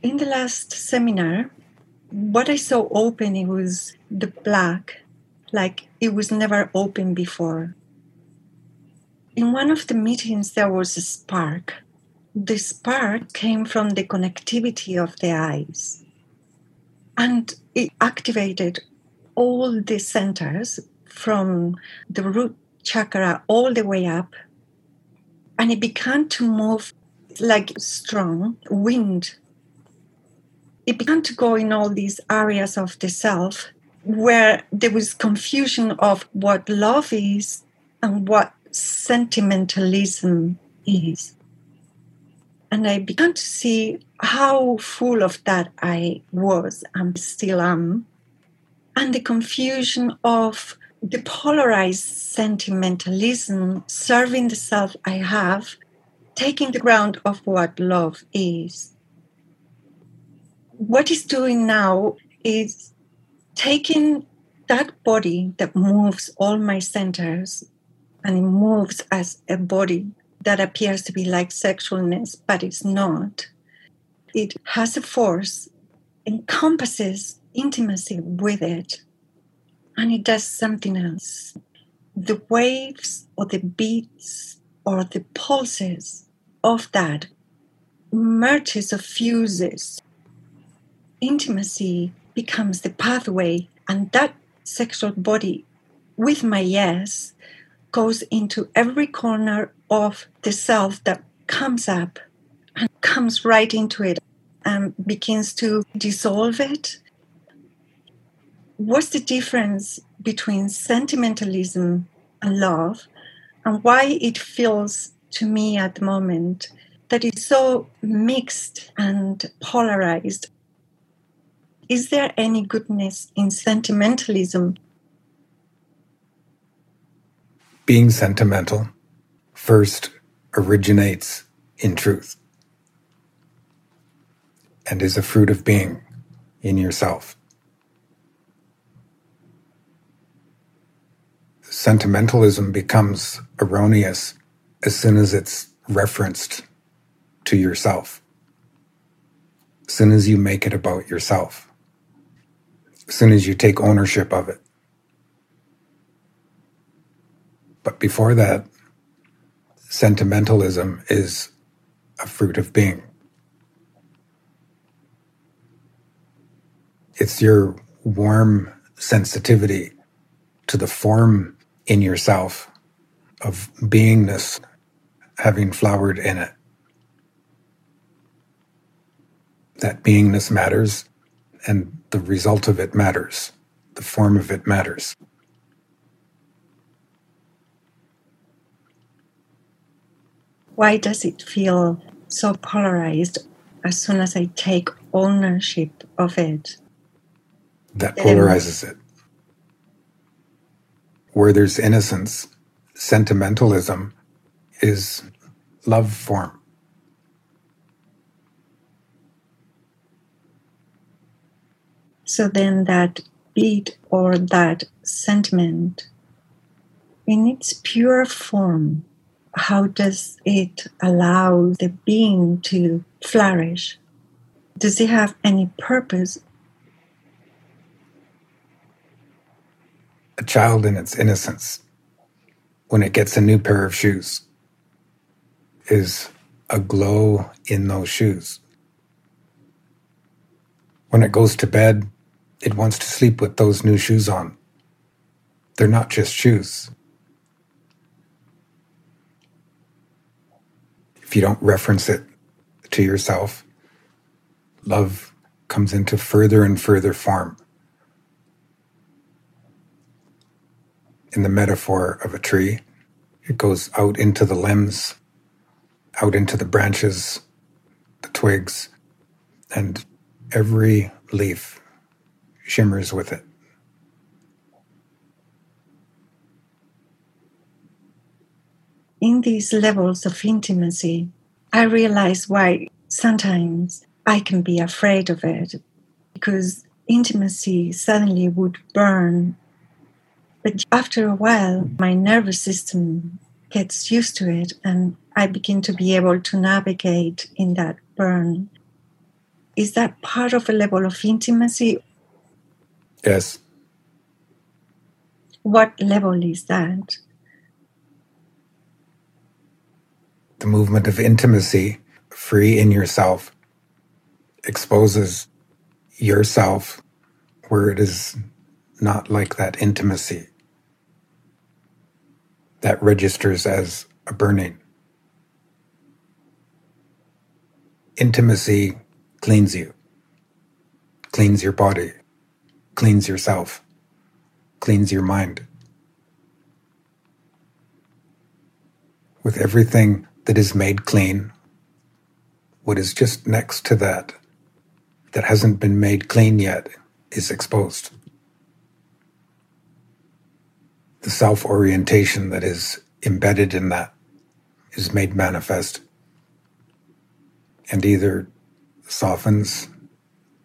In the last seminar, what I saw open it was the black, like it was never open before. In one of the meetings, there was a spark. The spark came from the connectivity of the eyes, and it activated all the centers from the root chakra all the way up, and it began to move like strong wind it began to go in all these areas of the self where there was confusion of what love is and what sentimentalism is. And I began to see how full of that I was and still am. And the confusion of the polarized sentimentalism serving the self I have, taking the ground of what love is what he's doing now is taking that body that moves all my centers and it moves as a body that appears to be like sexualness, but it's not. It has a force, encompasses intimacy with it, and it does something else. The waves or the beats or the pulses of that merges or fuses intimacy becomes the pathway, and that sexual body with my yes goes into every corner of the self that comes up and comes right into it and begins to dissolve it. What's the difference between sentimentalism and love, and why it feels to me at the moment that it's so mixed and polarized is there any goodness in sentimentalism? Being sentimental first originates in truth and is a fruit of being in yourself. Sentimentalism becomes erroneous as soon as it's referenced to yourself, as soon as you make it about yourself as soon as you take ownership of it. But before that, sentimentalism is a fruit of being. It's your warm sensitivity to the form in yourself of beingness having flowered in it. That beingness matters and the result of it matters, the form of it matters. Why does it feel so polarized as soon as I take ownership of it? That polarizes it. Where there's innocence, sentimentalism is love form. So then that beat or that sentiment, in its pure form, how does it allow the being to flourish? Does it have any purpose? A child in its innocence, when it gets a new pair of shoes, is a glow in those shoes. When it goes to bed, it wants to sleep with those new shoes on. They're not just shoes. If you don't reference it to yourself, love comes into further and further form. In the metaphor of a tree, it goes out into the limbs, out into the branches, the twigs, and every leaf shimmers with it. In these levels of intimacy, I realize why sometimes I can be afraid of it because intimacy suddenly would burn. But after a while, my nervous system gets used to it and I begin to be able to navigate in that burn is that part of a level of intimacy? Yes. What level is that? The movement of intimacy, free in yourself, exposes yourself where it is not like that intimacy that registers as a burning. Intimacy cleans you, cleans your body, cleans yourself, cleans your mind. With everything that is made clean, what is just next to that, that hasn't been made clean yet, is exposed. The self orientation that is embedded in that is made manifest and either softens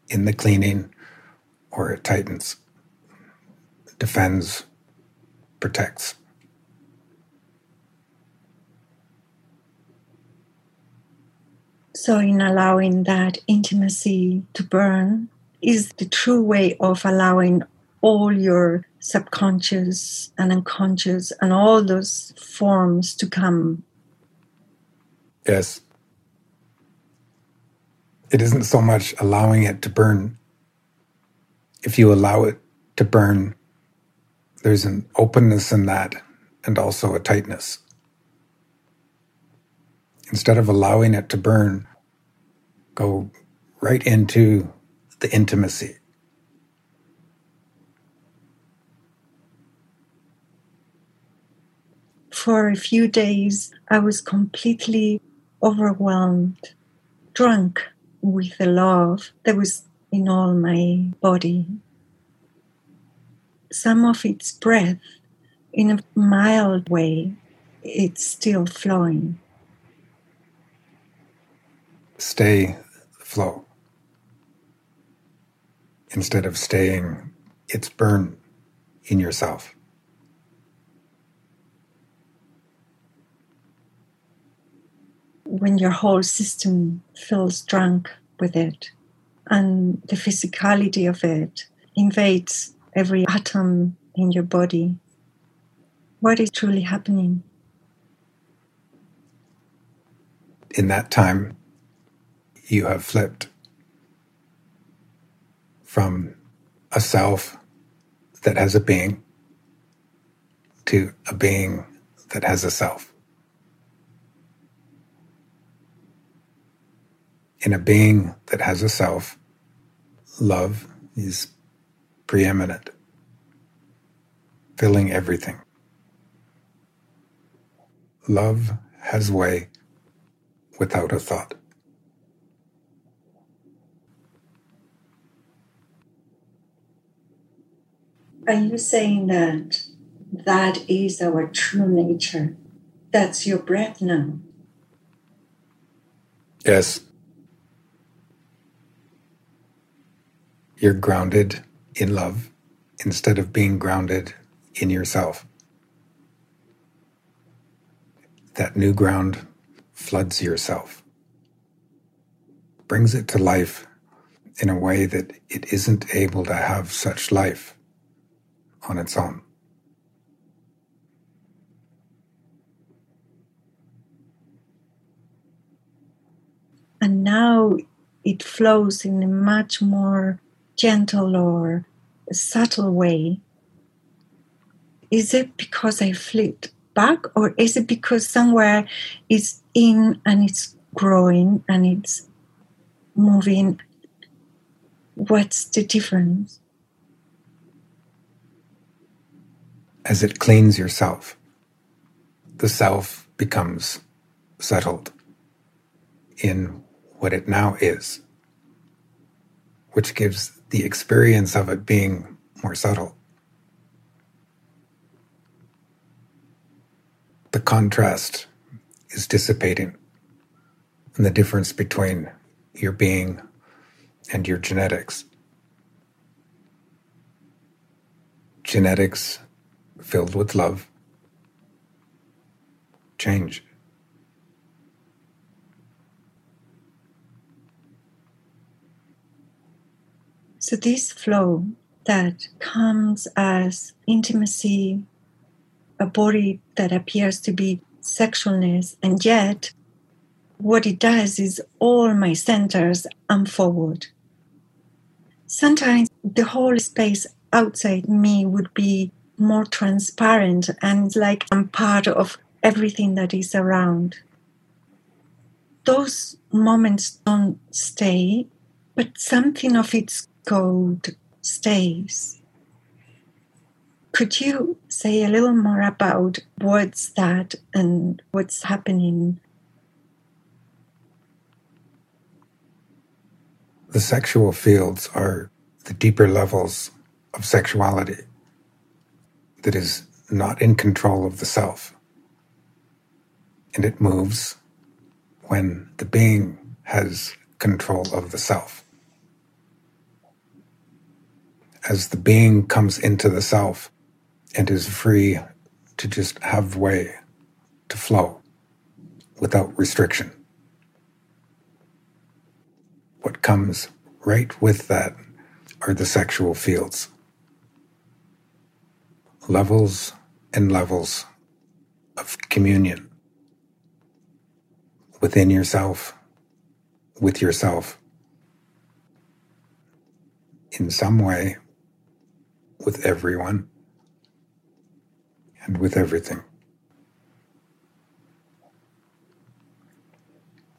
in the cleaning or it tightens, defends, protects. So, in allowing that intimacy to burn, is the true way of allowing all your subconscious and unconscious and all those forms to come. Yes it isn't so much allowing it to burn. If you allow it to burn, there's an openness in that and also a tightness. Instead of allowing it to burn, go right into the intimacy. For a few days, I was completely overwhelmed, drunk with the love that was in all my body. Some of its breath, in a mild way, it's still flowing. Stay the flow. Instead of staying, it's burn in yourself. when your whole system feels drunk with it and the physicality of it invades every atom in your body. What is truly happening? In that time, you have flipped from a self that has a being to a being that has a self. in a being that has a self, love is preeminent, filling everything. Love has way without a thought. Are you saying that that is our true nature? That's your breath now? Yes. You're grounded in love instead of being grounded in yourself. That new ground floods yourself, brings it to life in a way that it isn't able to have such life on its own. And now it flows in a much more gentle or subtle way, is it because I flipped back or is it because somewhere it's in and it's growing and it's moving? What's the difference? As it cleans yourself, the self becomes settled in what it now is, which gives the experience of it being more subtle. The contrast is dissipating, and the difference between your being and your genetics. Genetics filled with love change. So, this flow that comes as intimacy, a body that appears to be sexualness, and yet what it does is all my centers unforward. Sometimes the whole space outside me would be more transparent and like I'm part of everything that is around. Those moments don't stay, but something of its code stays. Could you say a little more about what's that and what's happening? The sexual fields are the deeper levels of sexuality that is not in control of the self. And it moves when the being has control of the self. As the being comes into the self and is free to just have way, to flow without restriction. What comes right with that are the sexual fields levels and levels of communion within yourself, with yourself, in some way, with everyone, and with everything.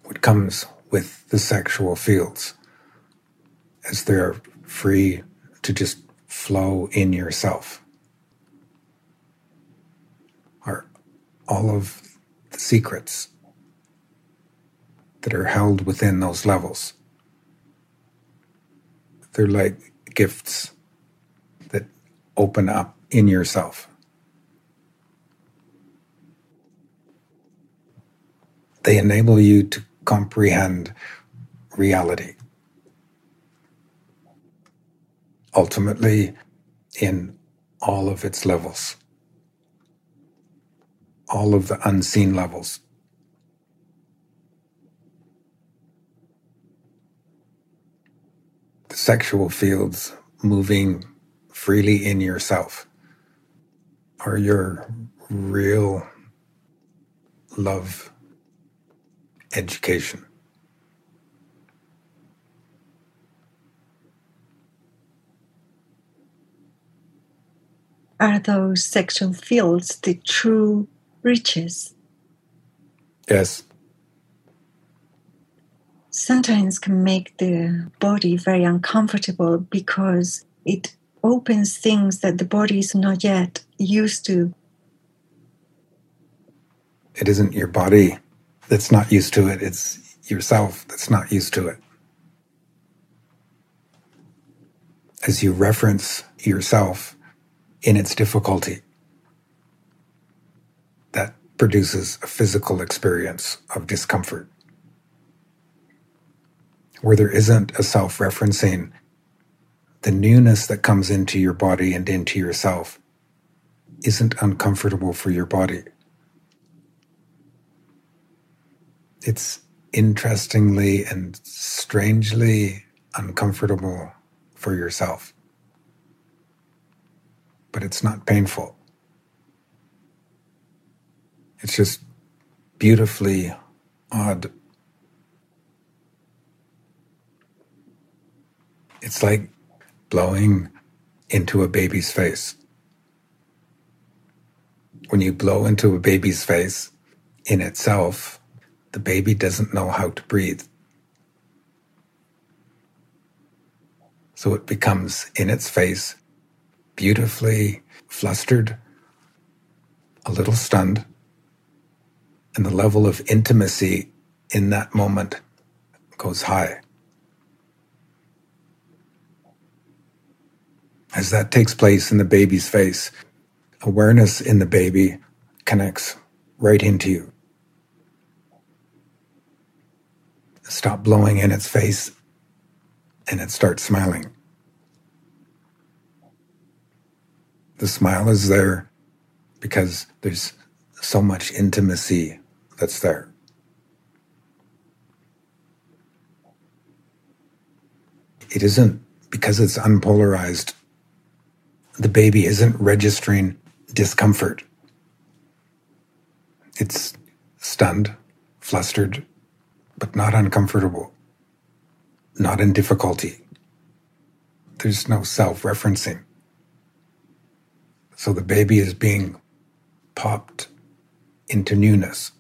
What comes with the sexual fields as they're free to just flow in yourself. Are all of the secrets that are held within those levels. They're like gifts open up in yourself. They enable you to comprehend reality. Ultimately, in all of its levels all of the unseen levels. The sexual fields moving freely in yourself are your real love education. Are those sexual fields the true riches. Yes. Sometimes can make the body very uncomfortable because it opens things that the body is not yet used to. It isn't your body that's not used to it, it's yourself that's not used to it. As you reference yourself in its difficulty, that produces a physical experience of discomfort. Where there isn't a self referencing, the newness that comes into your body and into yourself isn't uncomfortable for your body. It's interestingly and strangely uncomfortable for yourself. But it's not painful. It's just beautifully odd. It's like blowing into a baby's face. When you blow into a baby's face, in itself, the baby doesn't know how to breathe. So it becomes in its face, beautifully flustered, a little stunned, and the level of intimacy in that moment goes high. As that takes place in the baby's face, awareness in the baby connects right into you. Stop blowing in its face and it starts smiling. The smile is there because there's so much intimacy that's there. It isn't because it's unpolarized, the baby isn't registering discomfort. It's stunned, flustered, but not uncomfortable, not in difficulty. There's no self referencing. So the baby is being popped into newness.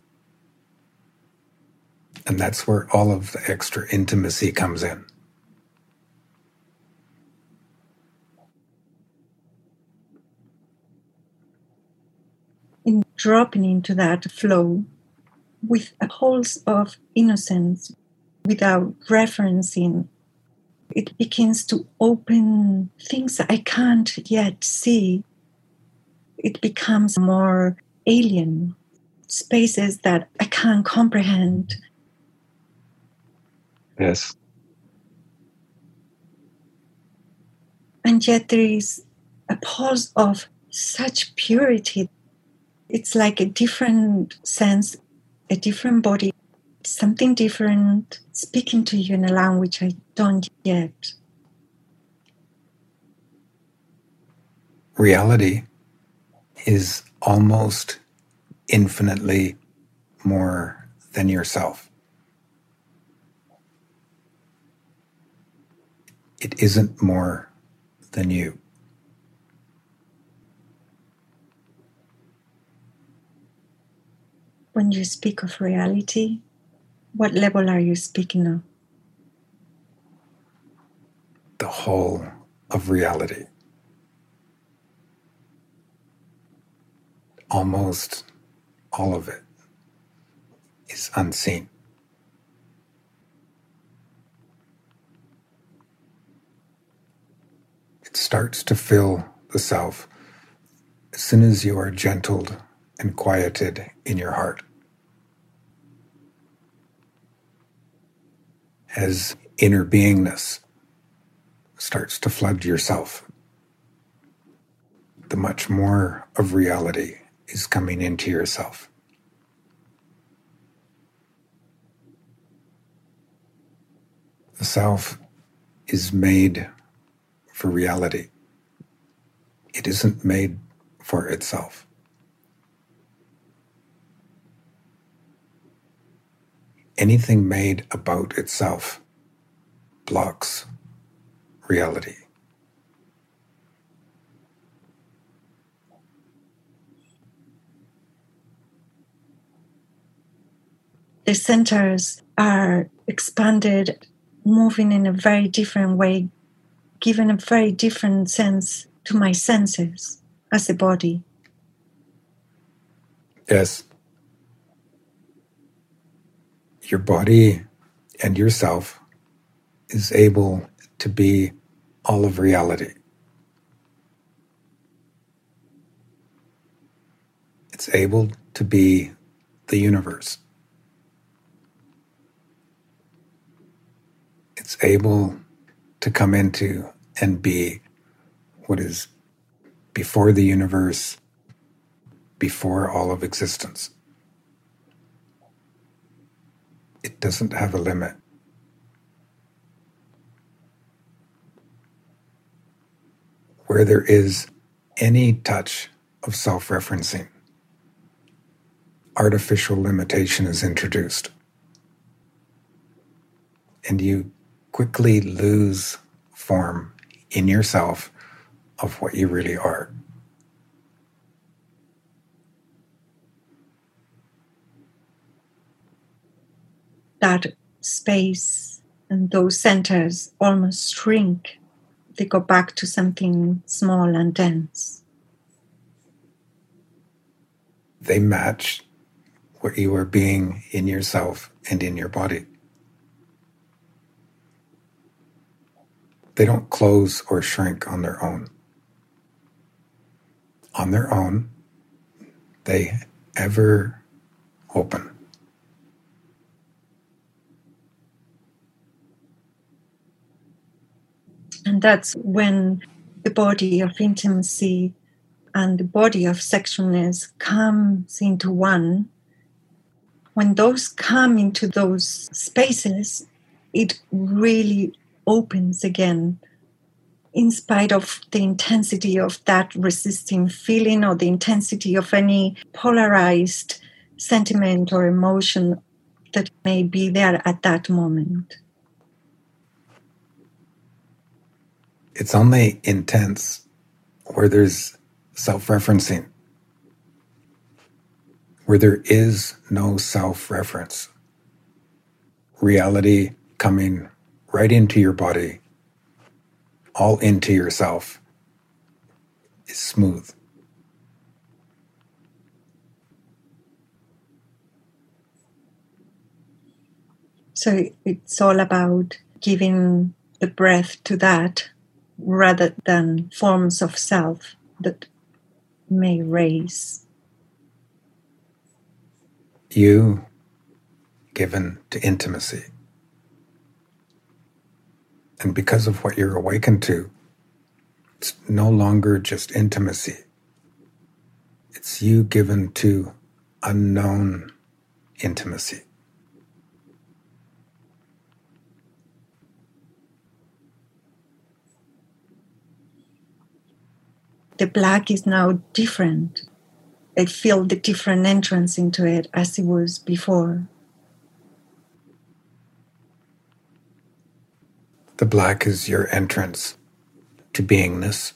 And that's where all of the extra intimacy comes in. In dropping into that flow with a pulse of innocence without referencing, it begins to open things I can't yet see. It becomes more alien, spaces that I can't comprehend. Yes. And yet there is a pulse of such purity. It's like a different sense, a different body, something different speaking to you in a language I don't yet. Reality is almost infinitely more than yourself. It isn't more than you. When you speak of reality, what level are you speaking of? The whole of reality. Almost all of it is unseen. It starts to fill the self as soon as you are gentled and quieted in your heart. As inner beingness starts to flood yourself, the much more of reality is coming into yourself. The self is made for reality. It isn't made for itself. Anything made about itself blocks reality. The centers are expanded, moving in a very different way, giving a very different sense to my senses as a body. Yes. Your body and yourself is able to be all of reality. It's able to be the universe. It's able to come into and be what is before the universe, before all of existence. It doesn't have a limit. Where there is any touch of self referencing, artificial limitation is introduced. And you quickly lose form in yourself of what you really are. That space and those centers almost shrink. They go back to something small and dense. They match what you are being in yourself and in your body. They don't close or shrink on their own. On their own, they ever open. And that's when the body of intimacy and the body of sexualness comes into one. When those come into those spaces, it really opens again in spite of the intensity of that resisting feeling or the intensity of any polarized sentiment or emotion that may be there at that moment. It's only intense where there's self referencing, where there is no self reference. Reality coming right into your body, all into yourself, is smooth. So it's all about giving the breath to that rather than forms of self that may raise. You given to intimacy. And because of what you're awakened to, it's no longer just intimacy. It's you given to unknown intimacy. The black is now different. I feel the different entrance into it as it was before. The black is your entrance to beingness,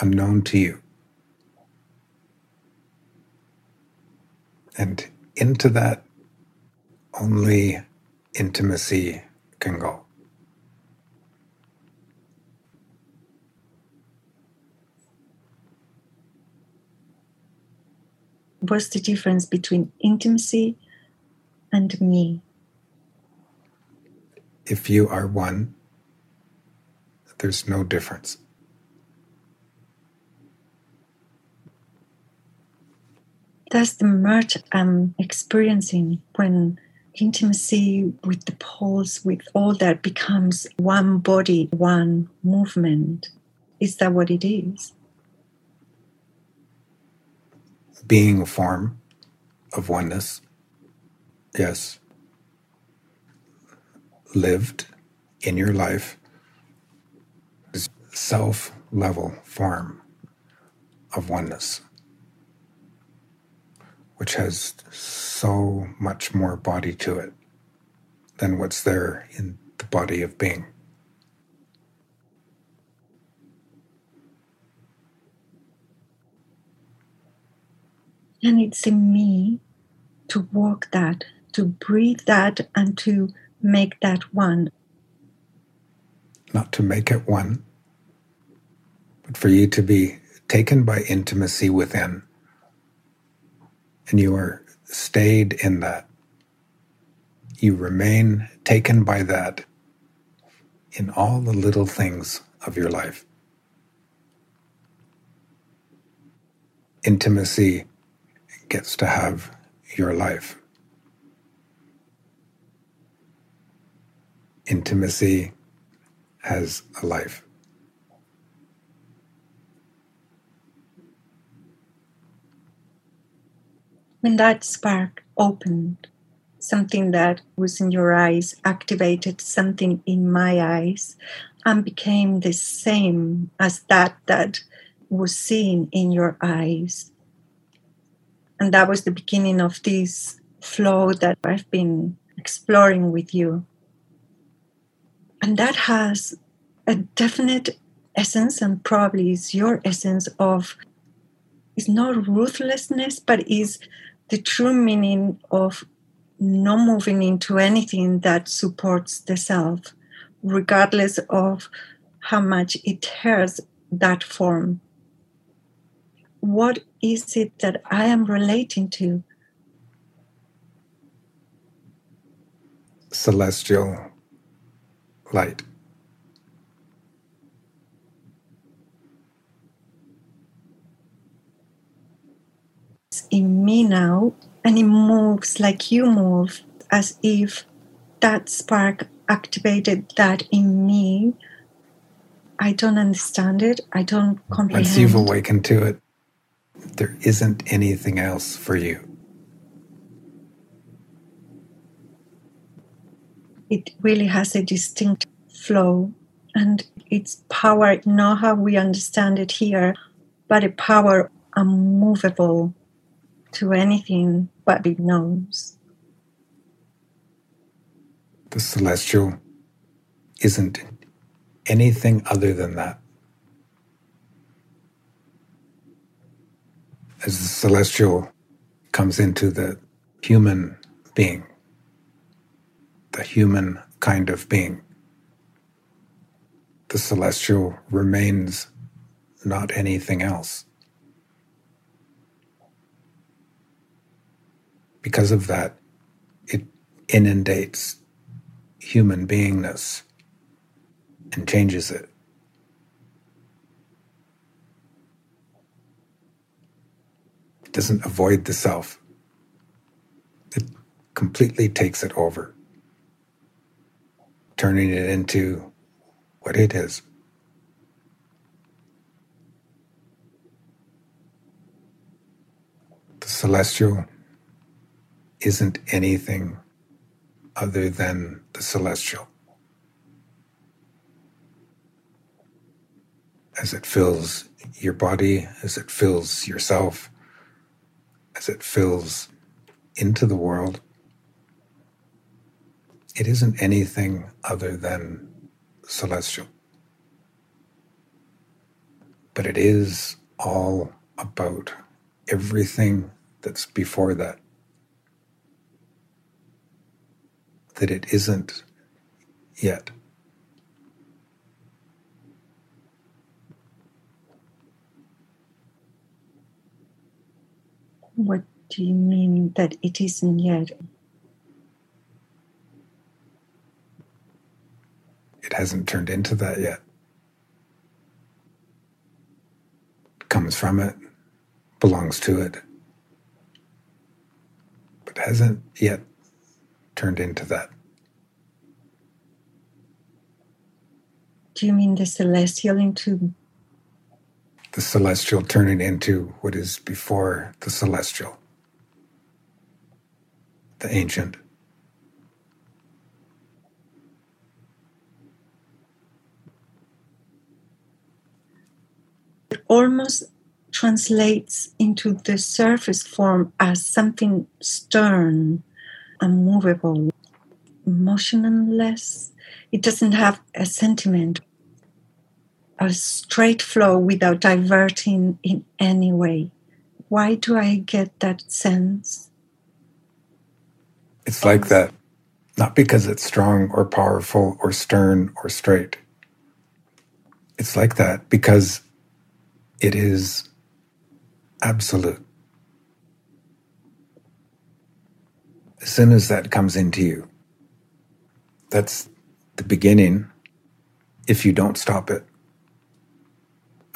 unknown to you. And into that, only intimacy can go. What's the difference between intimacy and me? if you are one, there's no difference. That's the merge I'm experiencing when intimacy with the pulse, with all that becomes one body, one movement. Is that what it is? Being a form of oneness, yes. Lived in your life. Is self level form of oneness, which has so much more body to it than what's there in the body of being. And it's in me to walk that, to breathe that, and to make that one. Not to make it one, but for you to be taken by intimacy within. And you are stayed in that. You remain taken by that in all the little things of your life. Intimacy gets to have your life. intimacy has a life. When that spark opened, something that was in your eyes activated something in my eyes and became the same as that that was seen in your eyes. And that was the beginning of this flow that I've been exploring with you. And that has a definite essence and probably is your essence of is not ruthlessness but is the true meaning of not moving into anything that supports the self regardless of how much it hurts that form what is it that i am relating to? Celestial light. It's in me now and it moves like you move as if that spark activated that in me. I don't understand it. I don't comprehend once you've awakened to it there isn't anything else for you it really has a distinct flow and It's power, not how we understand it here, but a power unmovable to anything but it knows. The celestial isn't anything other than that. As the celestial comes into the human being, the human kind of being, the celestial remains not anything else. Because of that, it inundates human beingness and changes it. It doesn't avoid the self, it completely takes it over, turning it into what it is. The celestial isn't anything other than the celestial. As it fills your body, as it fills yourself, as it fills into the world, it isn't anything other than celestial. But it is all about everything that's before that. That it isn't yet. What do you mean that it isn't yet? It hasn't turned into that yet. Comes from it, belongs to it, but hasn't yet turned into that. Do you mean the celestial into The celestial turning into what is before the celestial, the ancient. it almost translates into the surface form as something stern, unmovable, emotionless. It doesn't have a sentiment, a straight flow without diverting in any way. Why do I get that sense? It's like that, not because it's strong or powerful or stern or straight. It's like that because it is absolute. As soon as that comes into you, that's the beginning, if you don't stop it,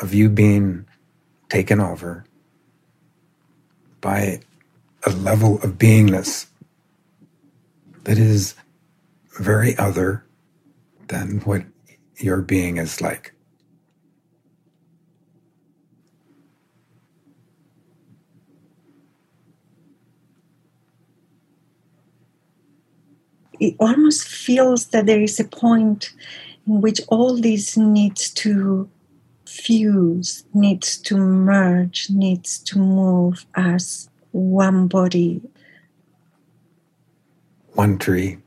of you being taken over by a level of beingness that is very other than what your being is like. it almost feels that there is a point in which all this needs to fuse, needs to merge, needs to move as one body. One tree.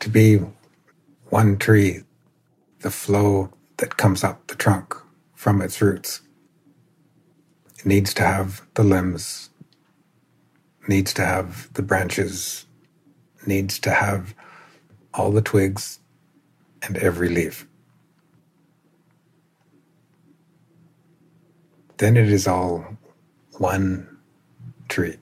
To be one tree, the flow that comes up the trunk from its roots. It needs to have the limbs, needs to have the branches, needs to have all the twigs and every leaf. Then it is all one tree.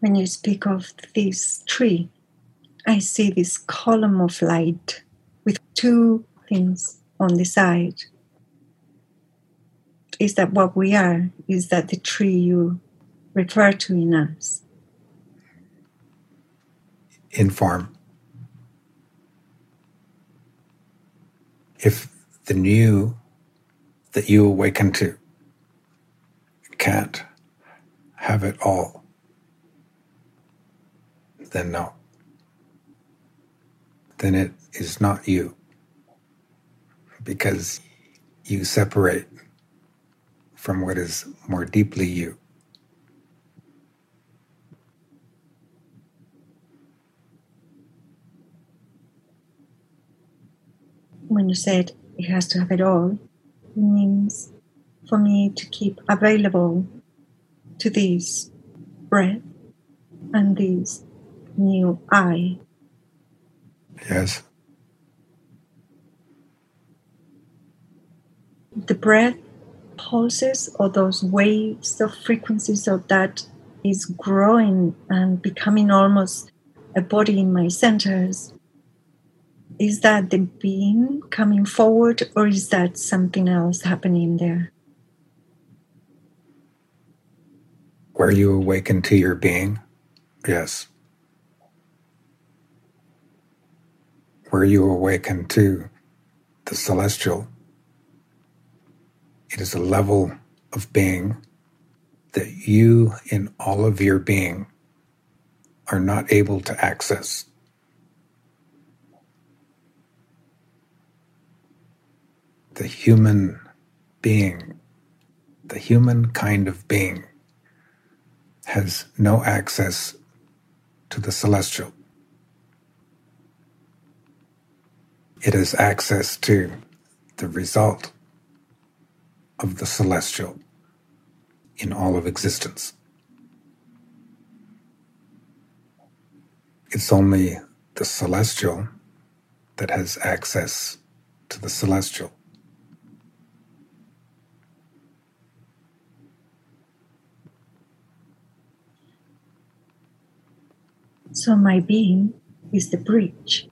When you speak of this tree, I see this column of light with two things on the side. Is that what we are? Is that the tree you refer to in us? Inform. If the new that you awaken to can't have it all, then no. Then it is not you. Because you separate from what is more deeply you. When you said it has to have it all, it means for me to keep available to this breath and this new I. Yes. The breath pulses or those waves of frequencies of that is growing and becoming almost a body in my centers. Is that the being coming forward or is that something else happening there? Where you awakened to your being? Yes. Were you awakened to the celestial? It is a level of being that you, in all of your being, are not able to access. The human being, the human kind of being, has no access to the celestial. It has access to the result of the celestial in all of existence. It's only the celestial that has access to the celestial. So my being is the bridge.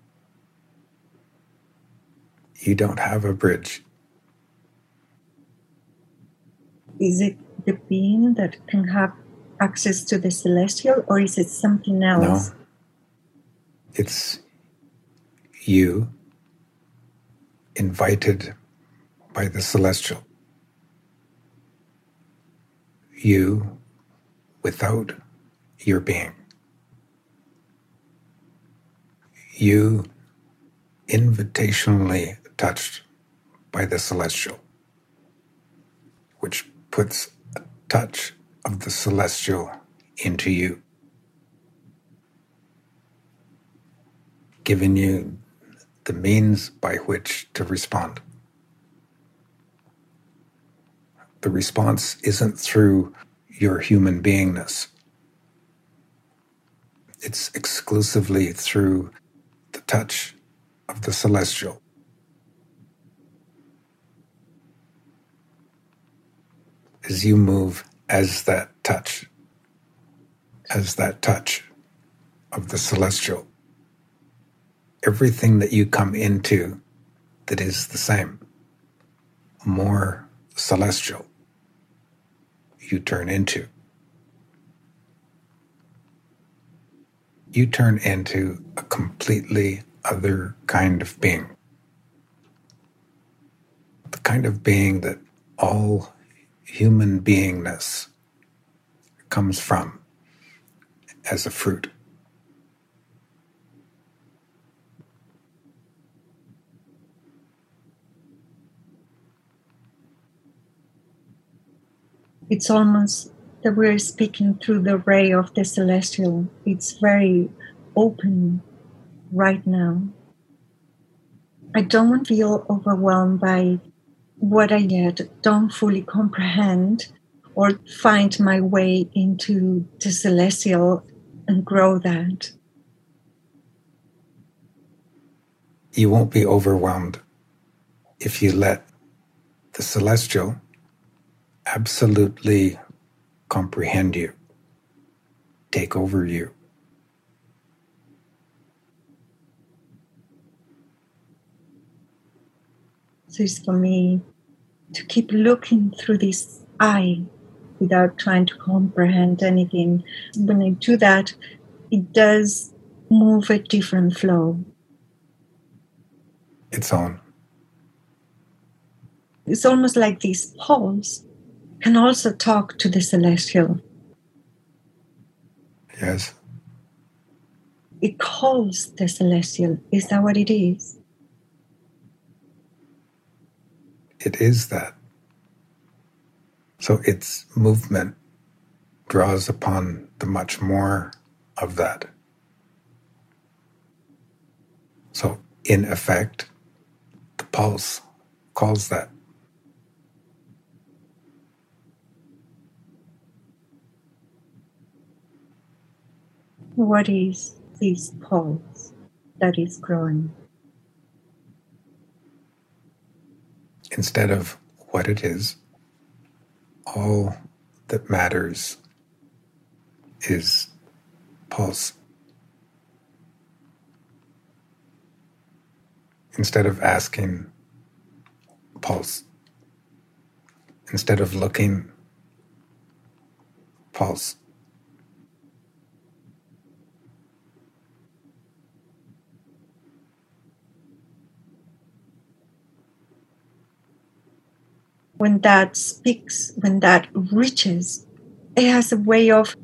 You don't have a bridge. Is it the being that can have access to the celestial, or is it something else? No. It's you invited by the celestial. You without your being. You invitationally touched by the celestial, which puts a touch of the celestial into you, giving you the means by which to respond. The response isn't through your human beingness. It's exclusively through touch of the celestial. As you move as that touch, as that touch of the celestial, everything that you come into that is the same, more celestial, you turn into. You turn into a completely other kind of being. The kind of being that all human beingness comes from as a fruit. It's almost that we're speaking through the ray of the celestial. It's very open right now. I don't feel overwhelmed by what I yet don't fully comprehend or find my way into the celestial and grow that. You won't be overwhelmed if you let the celestial absolutely comprehend you, take over you. So it's for me to keep looking through this eye without trying to comprehend anything. When I do that, it does move a different flow. It's on. It's almost like this pulse can also talk to the celestial. Yes. It calls the celestial. Is that what it is? It is that. So its movement draws upon the much more of that. So, in effect, the pulse calls that. What is this pulse that is growing? Instead of what it is, all that matters is pulse. Instead of asking, pulse. Instead of looking, pulse. When that speaks, when that reaches, it has a way of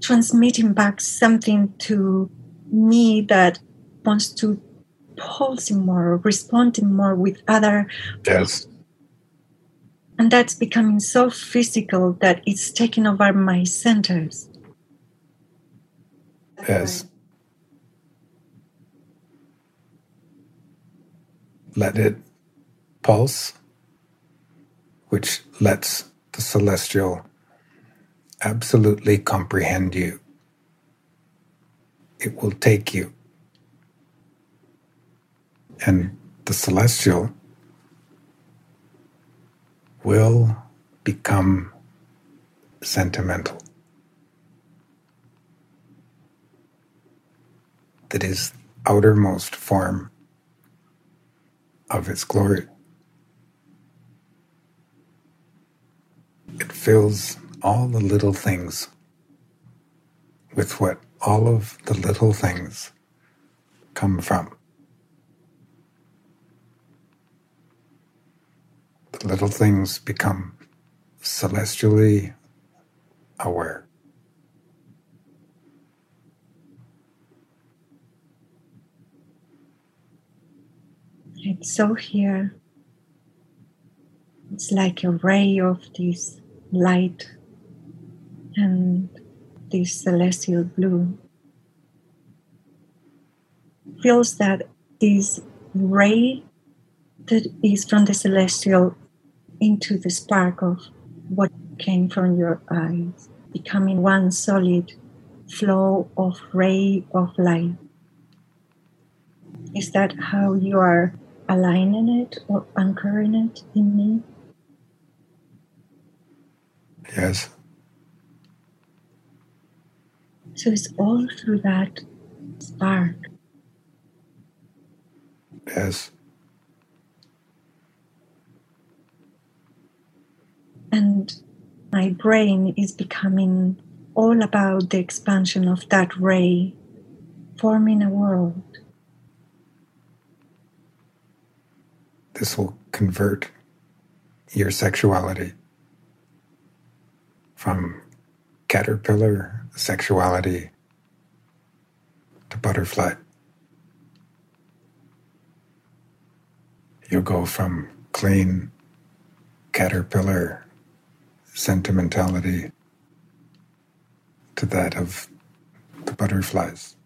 transmitting back something to me that wants to pulsing more, responding more with other. Yes. And that's becoming so physical that it's taking over my centers. Yes. Let it pulse, which lets the celestial absolutely comprehend you. It will take you. And the celestial will become sentimental. That is outermost form of its glory. It fills all the little things with what all of the little things come from. The little things become celestially aware. It's so here. It's like a ray of this light and this celestial blue feels that this ray that is from the celestial into the spark of what came from your eyes, becoming one solid flow of ray of light. Is that how you are aligning it or anchoring it in me? Yes. So it's all through that spark. Yes. And my brain is becoming all about the expansion of that ray, forming a world. This will convert your sexuality from caterpillar sexuality to butterfly. You'll go from clean caterpillar sentimentality to that of the butterflies.